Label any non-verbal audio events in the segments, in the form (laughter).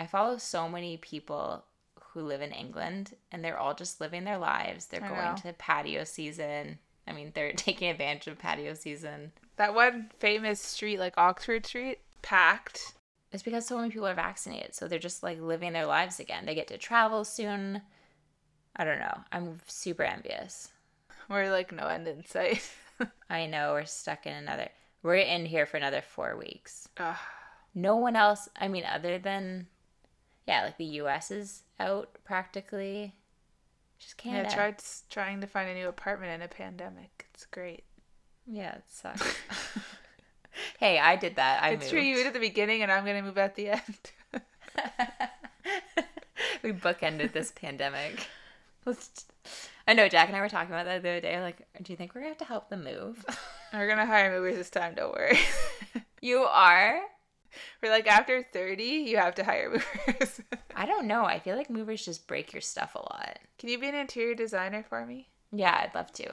I follow so many people who live in England and they're all just living their lives. They're I going know. to patio season. I mean, they're (laughs) taking advantage of patio season. That one famous street, like Oxford Street, packed. It's because so many people are vaccinated. So they're just like living their lives again. They get to travel soon. I don't know. I'm super envious. We're like no end in sight. (laughs) I know we're stuck in another. We're in here for another four weeks. Ugh. No one else. I mean, other than, yeah, like the U.S. is out practically. Just Yeah, Canada. I tried trying to find a new apartment in a pandemic. It's great. Yeah, it sucks. (laughs) (laughs) hey, I did that. I it's moved. true. You did at the beginning, and I'm gonna move at the end. (laughs) we bookended this pandemic. Let's- I know Jack and I were talking about that the other day. Like, do you think we're gonna have to help them move? We're gonna hire movers this time. Don't worry. you are. We're like after 30, you have to hire (laughs) movers. I don't know. I feel like movers just break your stuff a lot. Can you be an interior designer for me? Yeah, I'd love to.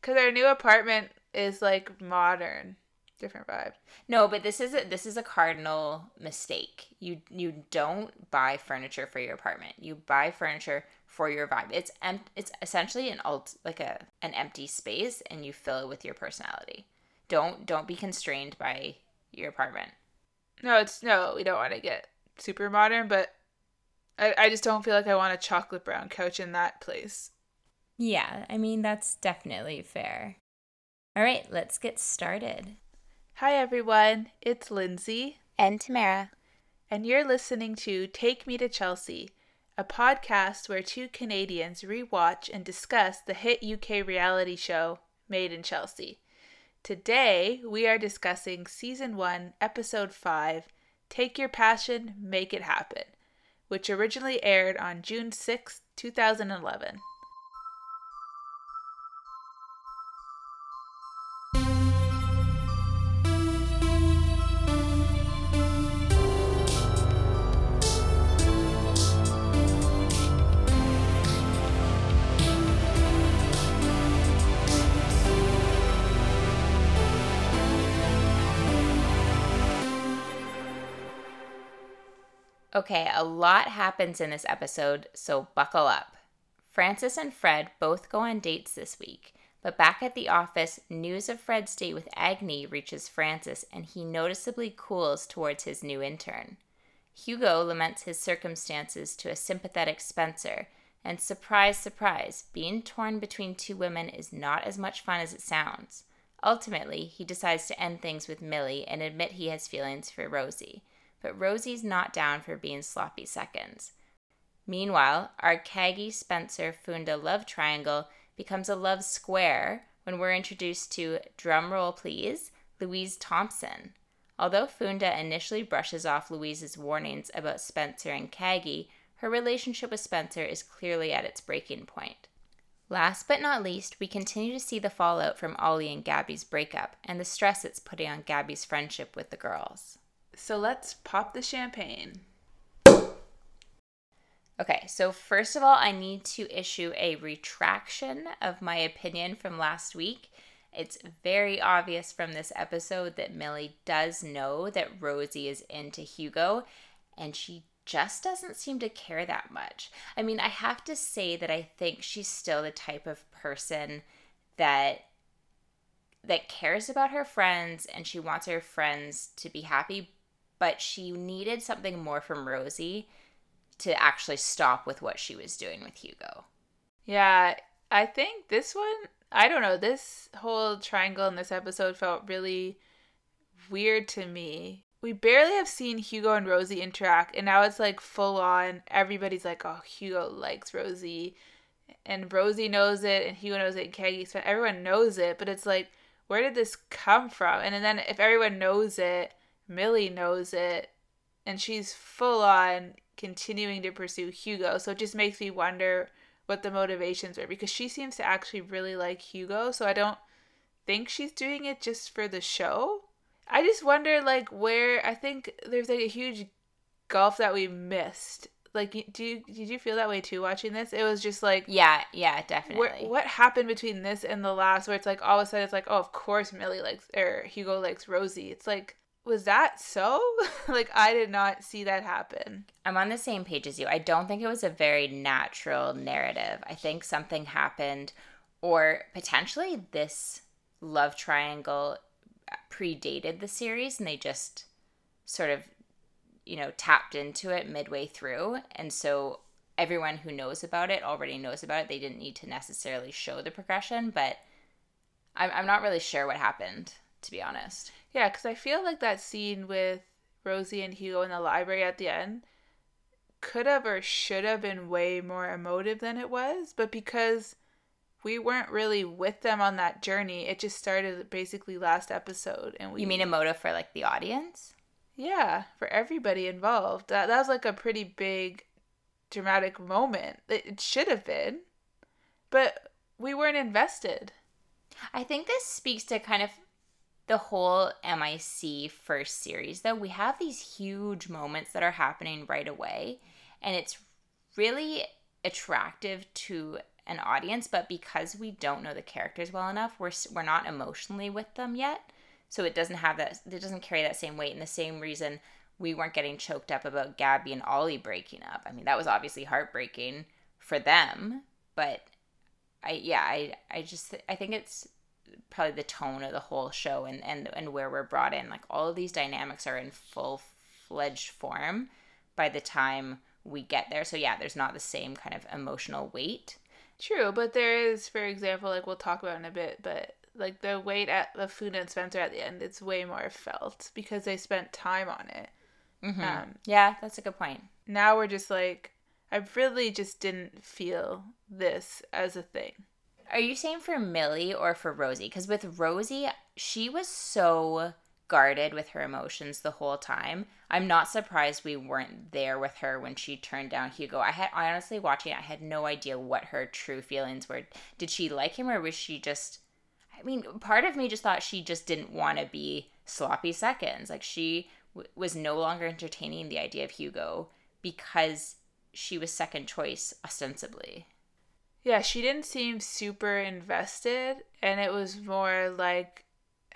Cause our new apartment is like modern, different vibe. No, but this is a this is a cardinal mistake. You you don't buy furniture for your apartment. You buy furniture for your vibe. It's em- it's essentially an alt like a an empty space and you fill it with your personality. Don't don't be constrained by your apartment. No, it's no. We don't want to get super modern, but I, I just don't feel like I want a chocolate brown couch in that place. Yeah, I mean that's definitely fair. All right, let's get started. Hi everyone, it's Lindsay, And Tamara. and you're listening to Take Me to Chelsea, a podcast where two Canadians rewatch and discuss the hit UK reality show Made in Chelsea. Today, we are discussing season 1, episode 5, Take Your Passion, Make It Happen, which originally aired on June 6, 2011. Okay, a lot happens in this episode, so buckle up. Francis and Fred both go on dates this week, but back at the office, news of Fred's date with Agni reaches Francis and he noticeably cools towards his new intern. Hugo laments his circumstances to a sympathetic Spencer, and surprise, surprise, being torn between two women is not as much fun as it sounds. Ultimately, he decides to end things with Millie and admit he has feelings for Rosie but Rosie's not down for being sloppy seconds. Meanwhile, our Caggie Spencer Funda love triangle becomes a love square when we're introduced to, drumroll please, Louise Thompson. Although Funda initially brushes off Louise's warnings about Spencer and Caggie, her relationship with Spencer is clearly at its breaking point. Last but not least, we continue to see the fallout from Ollie and Gabby's breakup and the stress it's putting on Gabby's friendship with the girls. So let's pop the champagne. Okay, so first of all, I need to issue a retraction of my opinion from last week. It's very obvious from this episode that Millie does know that Rosie is into Hugo, and she just doesn't seem to care that much. I mean, I have to say that I think she's still the type of person that that cares about her friends and she wants her friends to be happy, but she needed something more from Rosie to actually stop with what she was doing with Hugo. Yeah, I think this one, I don't know, this whole triangle in this episode felt really weird to me. We barely have seen Hugo and Rosie interact, and now it's like full on. Everybody's like, oh, Hugo likes Rosie, and Rosie knows it, and Hugo knows it, and Caggie, everyone knows it, but it's like, where did this come from? And then if everyone knows it, Millie knows it, and she's full on continuing to pursue Hugo. So it just makes me wonder what the motivations are because she seems to actually really like Hugo. So I don't think she's doing it just for the show. I just wonder like where I think there's like a huge gulf that we missed. Like, do you, did you feel that way too watching this? It was just like, Yeah, yeah, definitely. what happened between this and the last where it's like all of a sudden it's like, oh, of course Millie likes or Hugo likes Rosie. It's like was that so? (laughs) like I did not see that happen. I'm on the same page as you. I don't think it was a very natural narrative. I think something happened or potentially this love triangle predated the series and they just sort of you know tapped into it midway through and so everyone who knows about it already knows about it they didn't need to necessarily show the progression but i'm, I'm not really sure what happened to be honest yeah because i feel like that scene with rosie and hugo in the library at the end could have or should have been way more emotive than it was but because we weren't really with them on that journey. It just started basically last episode, and we. You mean a motive for like the audience? Yeah, for everybody involved. That that was like a pretty big, dramatic moment. It, it should have been, but we weren't invested. I think this speaks to kind of the whole MIC first series, though. We have these huge moments that are happening right away, and it's really attractive to an audience, but because we don't know the characters well enough, we're we're not emotionally with them yet. So it doesn't have that it doesn't carry that same weight and the same reason we weren't getting choked up about Gabby and Ollie breaking up. I mean, that was obviously heartbreaking for them, but I yeah, I I just I think it's probably the tone of the whole show and and and where we're brought in. Like all of these dynamics are in full fledged form by the time we get there. So yeah, there's not the same kind of emotional weight True, but there is, for example, like we'll talk about in a bit, but like the weight at the Funda and Spencer at the end, it's way more felt because they spent time on it. Mm-hmm. Um, yeah, that's a good point. Now we're just like, I really just didn't feel this as a thing. Are you saying for Millie or for Rosie? Because with Rosie, she was so guarded with her emotions the whole time. I'm not surprised we weren't there with her when she turned down Hugo. I had honestly watching I had no idea what her true feelings were. Did she like him or was she just I mean, part of me just thought she just didn't want to be sloppy seconds. Like she w- was no longer entertaining the idea of Hugo because she was second choice ostensibly. Yeah, she didn't seem super invested and it was more like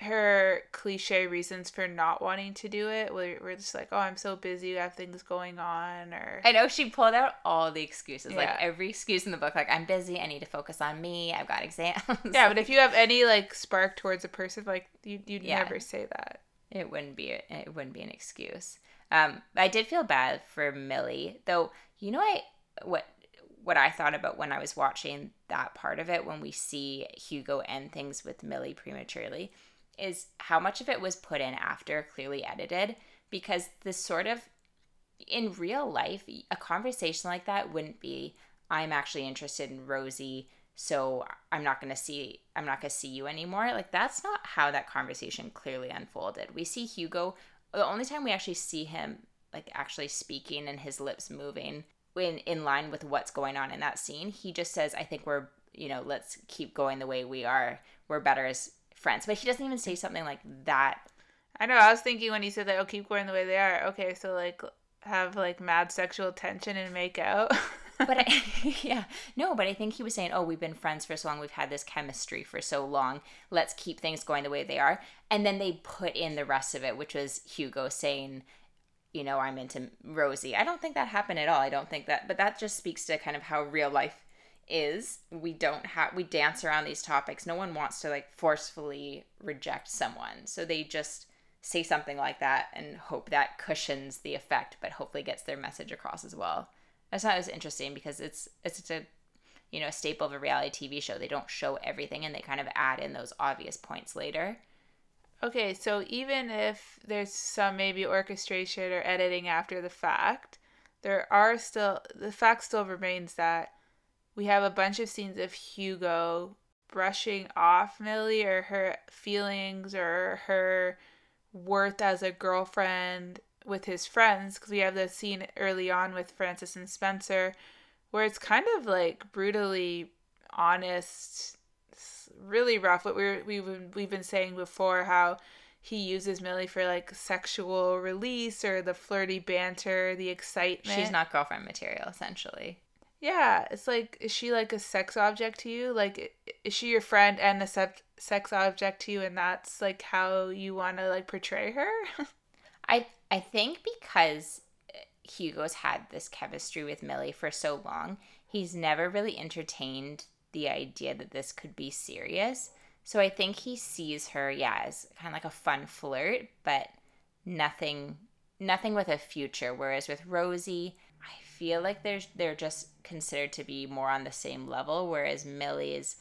her cliche reasons for not wanting to do it where we're just like oh i'm so busy i have things going on or i know she pulled out all the excuses yeah. like every excuse in the book like i'm busy i need to focus on me i've got exams yeah (laughs) but if you have any like spark towards a person like you, you'd yeah. never say that it wouldn't be a, it wouldn't be an excuse um i did feel bad for millie though you know i what what I thought about when I was watching that part of it when we see Hugo end things with Millie prematurely is how much of it was put in after, clearly edited, because this sort of in real life, a conversation like that wouldn't be, I'm actually interested in Rosie, so I'm not gonna see I'm not gonna see you anymore. Like that's not how that conversation clearly unfolded. We see Hugo the only time we actually see him like actually speaking and his lips moving in in line with what's going on in that scene, he just says, I think we're you know, let's keep going the way we are. We're better as friends. But he doesn't even say something like that. I know. I was thinking when he said that, "Oh, keep going the way they are." Okay, so like have like mad sexual tension and make out. (laughs) but I, (laughs) yeah, no, but I think he was saying, "Oh, we've been friends for so long. We've had this chemistry for so long. Let's keep things going the way they are." And then they put in the rest of it, which was Hugo saying, "You know, I'm into Rosie." I don't think that happened at all. I don't think that, but that just speaks to kind of how real life is. We don't have we dance around these topics. No one wants to like forcefully reject someone. So they just say something like that and hope that cushions the effect but hopefully gets their message across as well. I thought it was interesting because it's it's a you know a staple of a reality tv show. They don't show everything and they kind of add in those obvious points later okay so even if there's some maybe orchestration or editing after the fact there are still the fact still remains that we have a bunch of scenes of Hugo brushing off Millie or her feelings or her worth as a girlfriend with his friends because we have the scene early on with Francis and Spencer where it's kind of like brutally honest really rough what we're we've we've been saying before how he uses Millie for like sexual release or the flirty banter, the excitement. She's not girlfriend material essentially. Yeah, it's like, is she like a sex object to you? Like, is she your friend and a sex object to you, and that's like how you want to like portray her? (laughs) I I think because Hugo's had this chemistry with Millie for so long, he's never really entertained the idea that this could be serious. So I think he sees her, yeah, as kind of like a fun flirt, but nothing nothing with a future. Whereas with Rosie, I feel like there's they're just considered to be more on the same level, whereas Millie is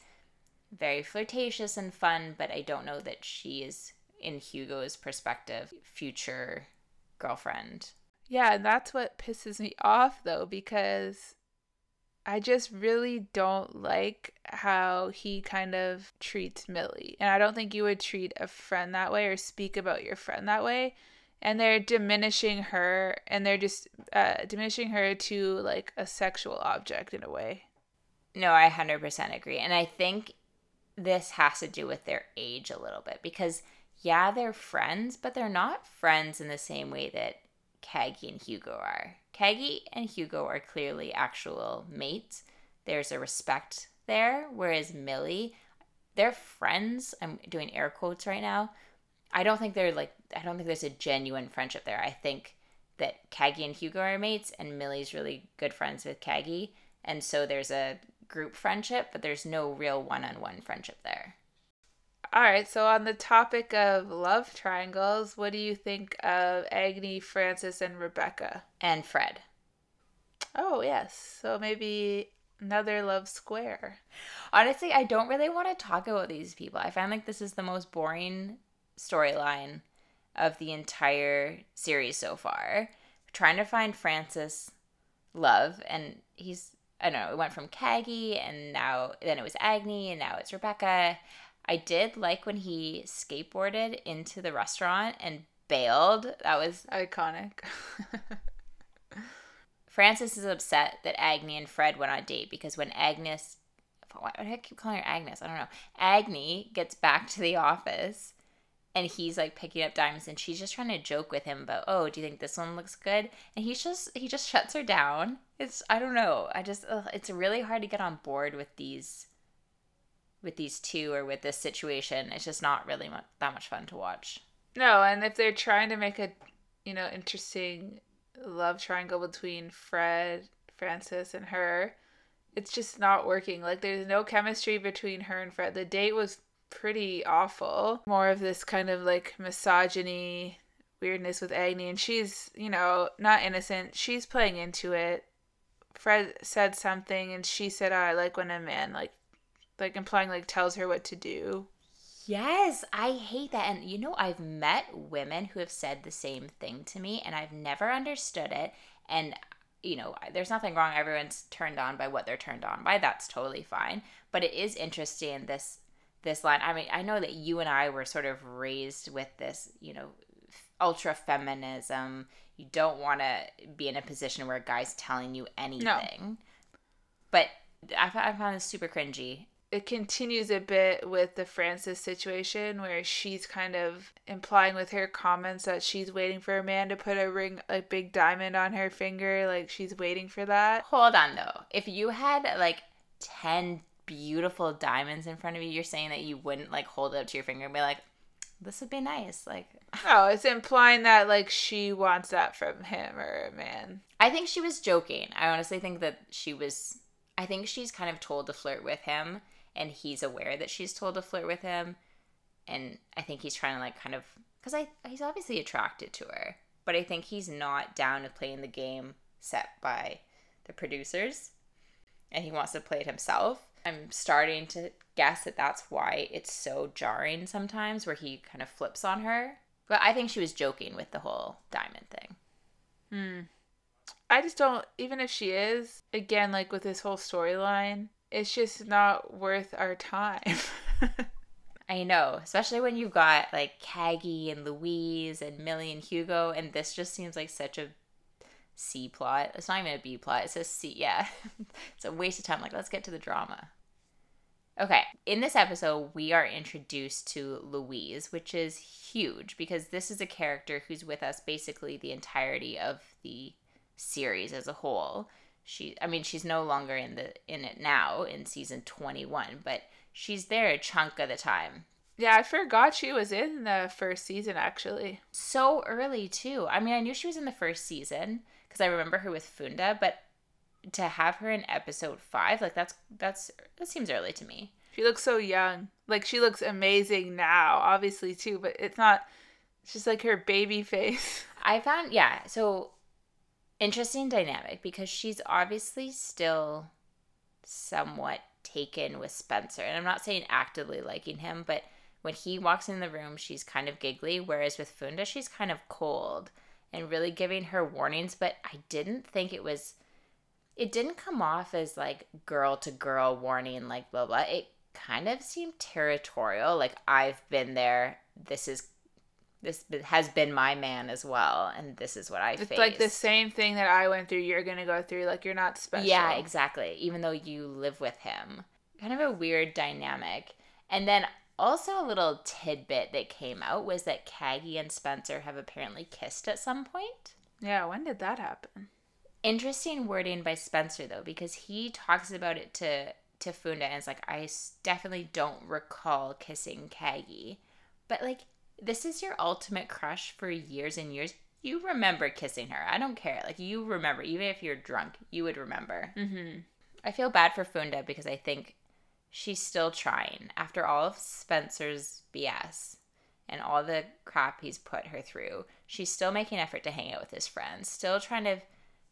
very flirtatious and fun, but I don't know that she is in Hugo's perspective future girlfriend. Yeah, and that's what pisses me off though, because I just really don't like how he kind of treats Millie. And I don't think you would treat a friend that way or speak about your friend that way. And they're diminishing her and they're just uh, diminishing her to like a sexual object in a way. No, I 100% agree. And I think this has to do with their age a little bit because, yeah, they're friends, but they're not friends in the same way that Caggie and Hugo are. Caggie and Hugo are clearly actual mates. There's a respect there, whereas Millie, they're friends. I'm doing air quotes right now. I don't think they're like, I don't think there's a genuine friendship there. I think that Caggie and Hugo are mates, and Millie's really good friends with Caggie. And so there's a group friendship, but there's no real one on one friendship there. All right, so on the topic of love triangles, what do you think of Agni, Francis, and Rebecca? And Fred. Oh, yes. So maybe another love square. Honestly, I don't really want to talk about these people. I find like this is the most boring storyline of the entire series so far. trying to find Francis love, and he's I don't know, it went from Caggie and now then it was Agni and now it's Rebecca. I did like when he skateboarded into the restaurant and bailed. That was iconic. (laughs) Francis is upset that Agni and Fred went on a date because when Agnes why do I keep calling her Agnes? I don't know. Agni gets back to the office and he's like picking up diamonds and she's just trying to joke with him about oh do you think this one looks good and he's just he just shuts her down it's i don't know i just ugh, it's really hard to get on board with these with these two or with this situation it's just not really that much fun to watch no and if they're trying to make a you know interesting love triangle between fred francis and her it's just not working like there's no chemistry between her and fred the date was pretty awful. More of this kind of like misogyny weirdness with Agni, and she's, you know, not innocent. She's playing into it. Fred said something, and she said, oh, "I like when a man like, like implying like tells her what to do." Yes, I hate that. And you know, I've met women who have said the same thing to me, and I've never understood it. And you know, there's nothing wrong. Everyone's turned on by what they're turned on by. That's totally fine. But it is interesting this this line. I mean, I know that you and I were sort of raised with this, you know, ultra feminism. You don't want to be in a position where a guy's telling you anything. No. But I, I found this super cringy. It continues a bit with the Francis situation where she's kind of implying with her comments that she's waiting for a man to put a ring, a big diamond on her finger. Like she's waiting for that. Hold on though. If you had like 10 beautiful diamonds in front of you, you're saying that you wouldn't like hold it up to your finger and be like, this would be nice. Like, (laughs) oh, it's implying that like she wants that from him or a man. I think she was joking. I honestly think that she was. I think she's kind of told to flirt with him, and he's aware that she's told to flirt with him, and I think he's trying to like kind of because I he's obviously attracted to her, but I think he's not down to playing the game set by the producers, and he wants to play it himself. I'm starting to guess that that's why it's so jarring sometimes, where he kind of flips on her. But I think she was joking with the whole diamond thing. Hmm. I just don't, even if she is, again, like with this whole storyline, it's just not worth our time. (laughs) I know, especially when you've got like Caggie and Louise and Millie and Hugo, and this just seems like such a C plot. It's not even a B plot. It's a C. Yeah, (laughs) it's a waste of time. Like, let's get to the drama. Okay, in this episode, we are introduced to Louise, which is huge because this is a character who's with us basically the entirety of the series as a whole. She, I mean, she's no longer in the in it now in season twenty one, but she's there a chunk of the time. Yeah, I forgot she was in the first season actually. So early too. I mean, I knew she was in the first season because I remember her with Funda, but to have her in episode five, like that's that's that seems early to me. She looks so young. Like she looks amazing now, obviously too, but it's not. It's just like her baby face. I found yeah. So interesting dynamic because she's obviously still somewhat taken with Spencer, and I'm not saying actively liking him, but when he walks in the room, she's kind of giggly, whereas with Funda, she's kind of cold and really giving her warnings. But I didn't think it was. It didn't come off as like girl to girl warning, like blah blah. It kind of seemed territorial. Like I've been there. This is this has been my man as well, and this is what I it's like the same thing that I went through. You're gonna go through. Like you're not special. Yeah, exactly. Even though you live with him, kind of a weird dynamic. And then also a little tidbit that came out was that Caggie and Spencer have apparently kissed at some point. Yeah, when did that happen? Interesting wording by Spencer though, because he talks about it to to Funda and it's like I definitely don't recall kissing Caggie, but like this is your ultimate crush for years and years. You remember kissing her. I don't care. Like you remember, even if you're drunk, you would remember. Mm-hmm. I feel bad for Funda because I think she's still trying after all of Spencer's BS and all the crap he's put her through. She's still making effort to hang out with his friends, still trying to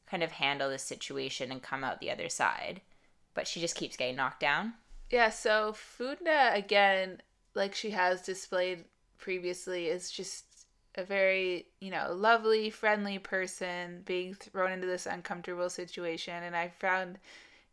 kind of handle the situation and come out the other side. But she just keeps getting knocked down. Yeah, so Funda again, like she has displayed previously is just a very, you know, lovely, friendly person being thrown into this uncomfortable situation. And I found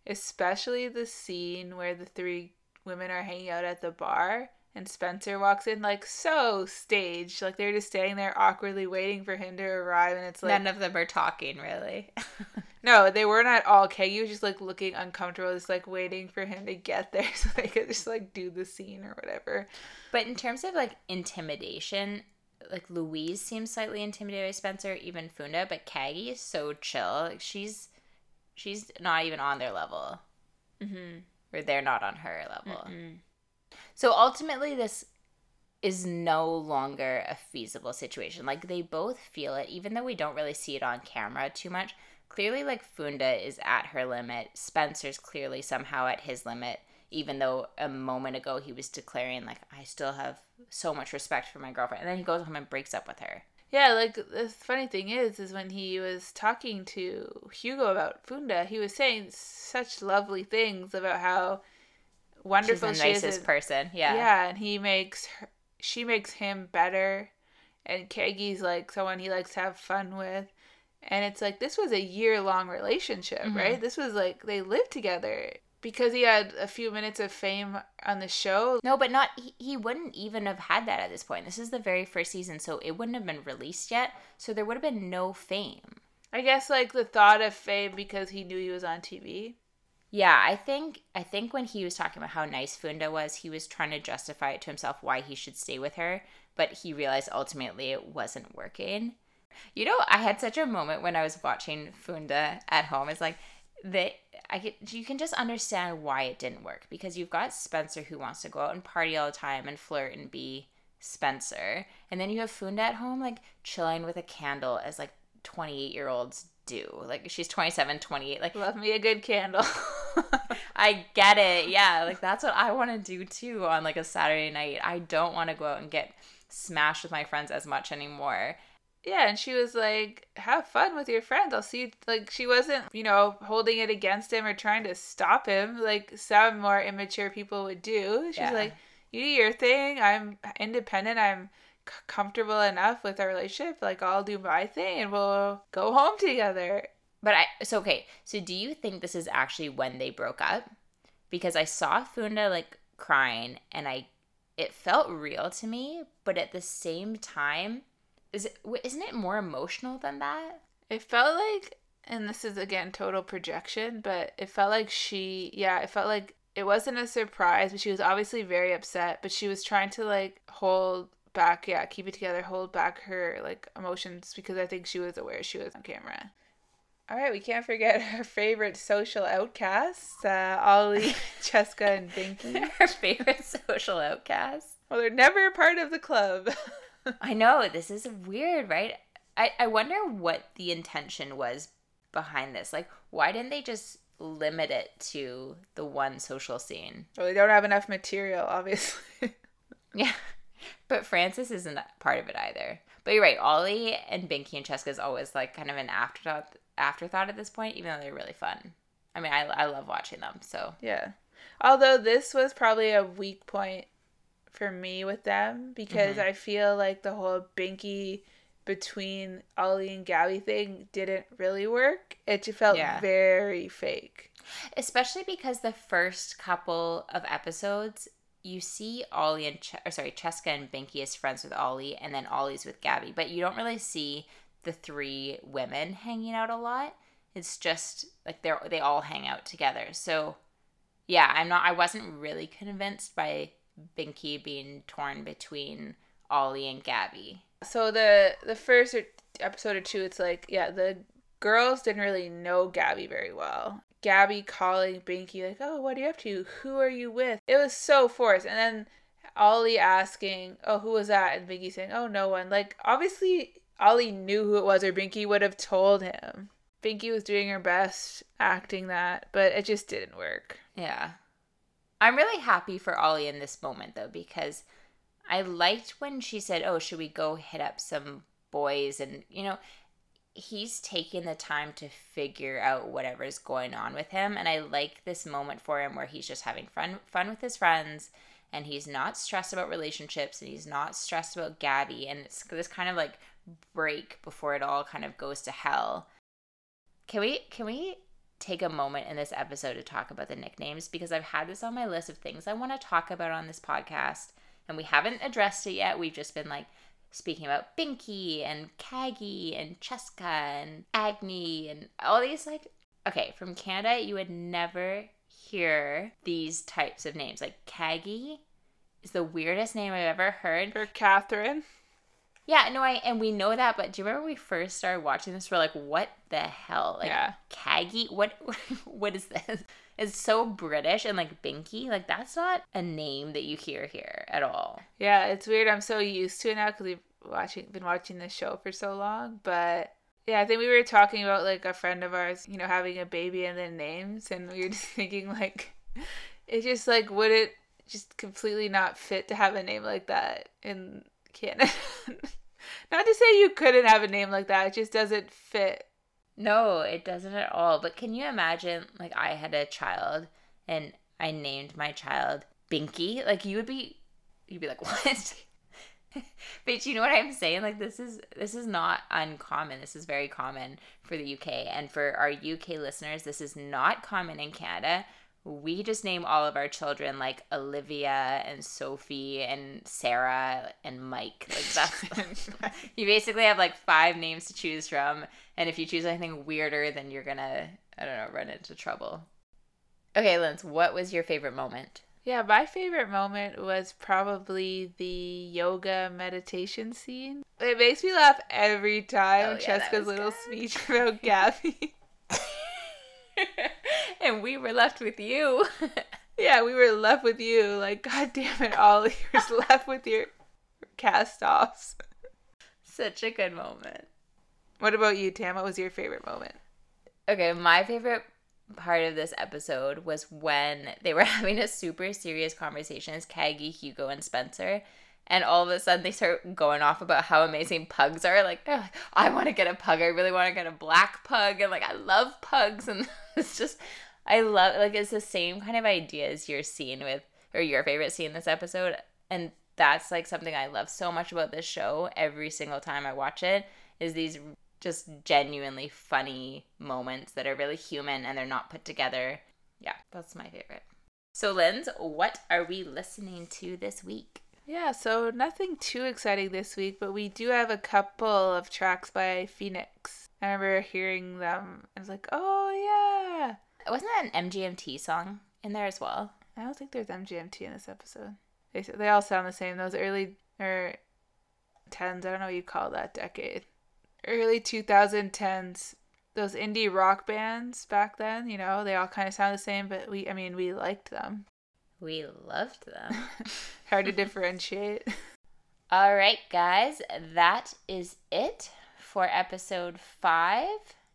especially the scene where the three women are hanging out at the bar and Spencer walks in like so staged, like they're just standing there awkwardly waiting for him to arrive, and it's like none of them are talking really. (laughs) no, they weren't at all. Caggie was just like looking uncomfortable, just like waiting for him to get there (laughs) so they could just like do the scene or whatever. But in terms of like intimidation, like Louise seems slightly intimidated by Spencer, even Funda, but Caggie is so chill. Like she's she's not even on their level. Mm-hmm. Or they're not on her level. Mm-hmm. So ultimately, this is no longer a feasible situation. Like they both feel it, even though we don't really see it on camera too much. Clearly, like Funda is at her limit. Spencer's clearly somehow at his limit, even though a moment ago he was declaring, like, I still have so much respect for my girlfriend. And then he goes home and breaks up with her. Yeah, like the funny thing is, is when he was talking to Hugo about Funda, he was saying such lovely things about how wonderful She's the she nicest is. person. Yeah. Yeah, and he makes her, she makes him better, and Caggie's like someone he likes to have fun with, and it's like this was a year long relationship, mm-hmm. right? This was like they lived together because he had a few minutes of fame on the show. No, but not he, he wouldn't even have had that at this point. This is the very first season, so it wouldn't have been released yet. So there would have been no fame. I guess like the thought of fame because he knew he was on TV. Yeah, I think I think when he was talking about how nice Funda was, he was trying to justify it to himself why he should stay with her, but he realized ultimately it wasn't working. You know, I had such a moment when I was watching Funda at home. It's like they I get you can just understand why it didn't work because you've got Spencer who wants to go out and party all the time and flirt and be Spencer, and then you have Funda at home like chilling with a candle as like 28 year olds do. Like she's 27, 28. Like love me a good candle. (laughs) I get it. Yeah, like that's what I want to do too on like a Saturday night. I don't want to go out and get smashed with my friends as much anymore. Yeah, and she was like, "Have fun with your friends. I'll see." You. Like she wasn't, you know, holding it against him or trying to stop him like some more immature people would do. She's yeah. like, "You do your thing. I'm independent. I'm c- comfortable enough with our relationship. Like I'll do my thing, and we'll go home together." But I so okay. So do you think this is actually when they broke up? Because I saw Funda like crying, and I it felt real to me, but at the same time is it isn't it more emotional than that? It felt like and this is again total projection, but it felt like she yeah, it felt like it wasn't a surprise, but she was obviously very upset, but she was trying to like hold back, yeah, keep it together, hold back her like emotions because I think she was aware she was on camera. All right, we can't forget (laughs) our favorite social outcasts, uh, Ollie, (laughs) Cheska, and Binky. Our favorite (laughs) social outcasts. Well, they're never part of the club. (laughs) I know this is weird, right? I I wonder what the intention was behind this. Like, why didn't they just limit it to the one social scene? well, they don't have enough material, obviously. (laughs) Yeah. But Francis isn't part of it either. But you're right, Ollie and Binky and Cheska is always like kind of an afterthought afterthought at this point, even though they're really fun. I mean, I, I love watching them, so yeah. Although this was probably a weak point for me with them because Mhm. I feel like the whole Binky between Ollie and Gabby thing didn't really work. It just felt Yeah. very fake. especially because the first couple of episodes you see Ollie and Ch- or sorry Cheska and Binky as friends with Ollie, and then Ollie's with Gabby, but you don't really see the three women hanging out a lot. It's just like they're they all hang out together. So yeah, I'm not. I wasn't really convinced by Binky being torn between Ollie and Gabby. So the the first or- episode or two, it's like yeah, the girls didn't really know Gabby very well. Gabby calling Binky like, "Oh, what are you up to? Who are you with?" It was so forced, and then Ollie asking, "Oh, who was that?" and Binky saying, "Oh, no one." Like obviously, Ollie knew who it was, or Binky would have told him. Binky was doing her best acting that, but it just didn't work. Yeah. I'm really happy for Ollie in this moment though because I liked when she said, "Oh, should we go hit up some boys?" and you know, he's taking the time to figure out whatever's going on with him and I like this moment for him where he's just having fun fun with his friends and he's not stressed about relationships and he's not stressed about Gabby and it's this kind of like break before it all kind of goes to hell. Can we can we take a moment in this episode to talk about the nicknames because I've had this on my list of things I want to talk about on this podcast and we haven't addressed it yet. We've just been like speaking about Binky and Caggie and Cheska and Agni and all these like okay, from Canada you would never hear these types of names. Like Caggie is the weirdest name I've ever heard. For Catherine, Yeah, no, I and we know that, but do you remember when we first started watching this? We're like, what the hell? Like yeah, Caggie? What (laughs) what is this? It's so British and like Binky. Like that's not a name that you hear here at all. yeah, it's weird. I'm so used to it now because we've watching been watching this show for so long, but. Yeah, I think we were talking about like a friend of ours, you know, having a baby and then names, and we were (laughs) just thinking like, it just like would it just completely not fit to have a name like that in Canada? (laughs) not to say you couldn't have a name like that, it just doesn't fit. No, it doesn't at all. But can you imagine like I had a child and I named my child Binky? Like you would be you'd be like, (laughs) What? but you know what I'm saying? Like this is this is not uncommon. This is very common for the UK. And for our UK listeners, this is not common in Canada. We just name all of our children like Olivia and Sophie and Sarah and Mike. Like that's (laughs) (laughs) you basically have like five names to choose from and if you choose anything weirder then you're gonna i don't know run into trouble okay Linz, what was your favorite moment Yeah, my favorite moment was probably the yoga meditation scene. It makes me laugh every time. Oh, yeah, Cheska's little good. speech about Gabby. (laughs) (laughs) and we were left with you (laughs) yeah, we were left with you. Like, God damn it, Ollie, you're left with your cast offs. (laughs) such a good moment What about you, Tam? What was your favorite moment? okay my favorite part of this episode was when they were having a super serious conversation as Caggie, Hugo, and Spencer. And all of a sudden, they start going off about how amazing pugs are. Like, they're like, I want to get a pug. I really want to get a black pug. And like, I love pugs. (laughs) And it's just, I love, like, it's the same kind of ideas you're seeing with, or your favorite scene this episode. And that's like something I love so much about this show every single time I watch it is these just genuinely funny moments that are really human and they're not put together. Yeah, that's my favorite. So, Linz, what are we listening to this week? Yeah, so nothing too exciting this week, but we do have a couple of tracks by Phoenix. I remember hearing them. I was like, oh, yeah. Wasn't that an MGMT song in there as well? I don't think there's MGMT in this episode. They, they all sound the same. Those early, er, or 10s, I don't know what you call that decade. Early 2010s, those indie rock bands back then, you know, they all kind of sound the same, but we, I mean, we liked them. We loved them. (laughs) Hard to differentiate. All right, guys, that is it for episode five.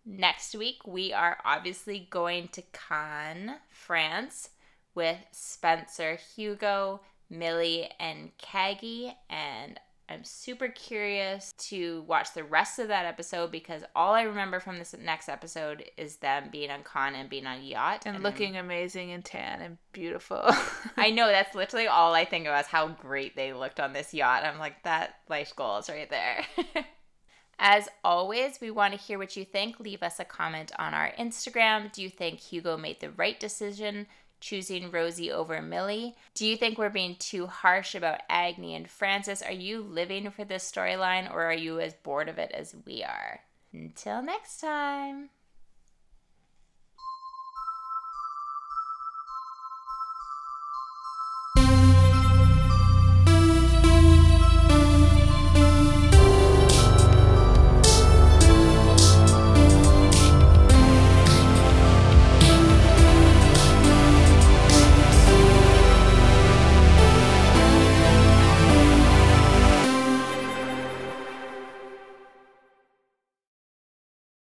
Next week, we are obviously going to Cannes, France, with Spencer, Hugo, Millie, and Caggie. And I'm super curious to watch the rest of that episode because all I remember from this next episode is them being on Cannes and being on yacht and, and looking then- amazing and tan and beautiful. (laughs) I know that's literally all I think of is how great they looked on this yacht. I'm like, that life goal is right there. (laughs) As always, we want to hear what you think. Leave us a comment on our Instagram. Do you think Hugo made the right decision choosing Rosie over Millie? Do you think we're being too harsh about Agni and Francis? Are you living for this storyline or are you as bored of it as we are? Until next time.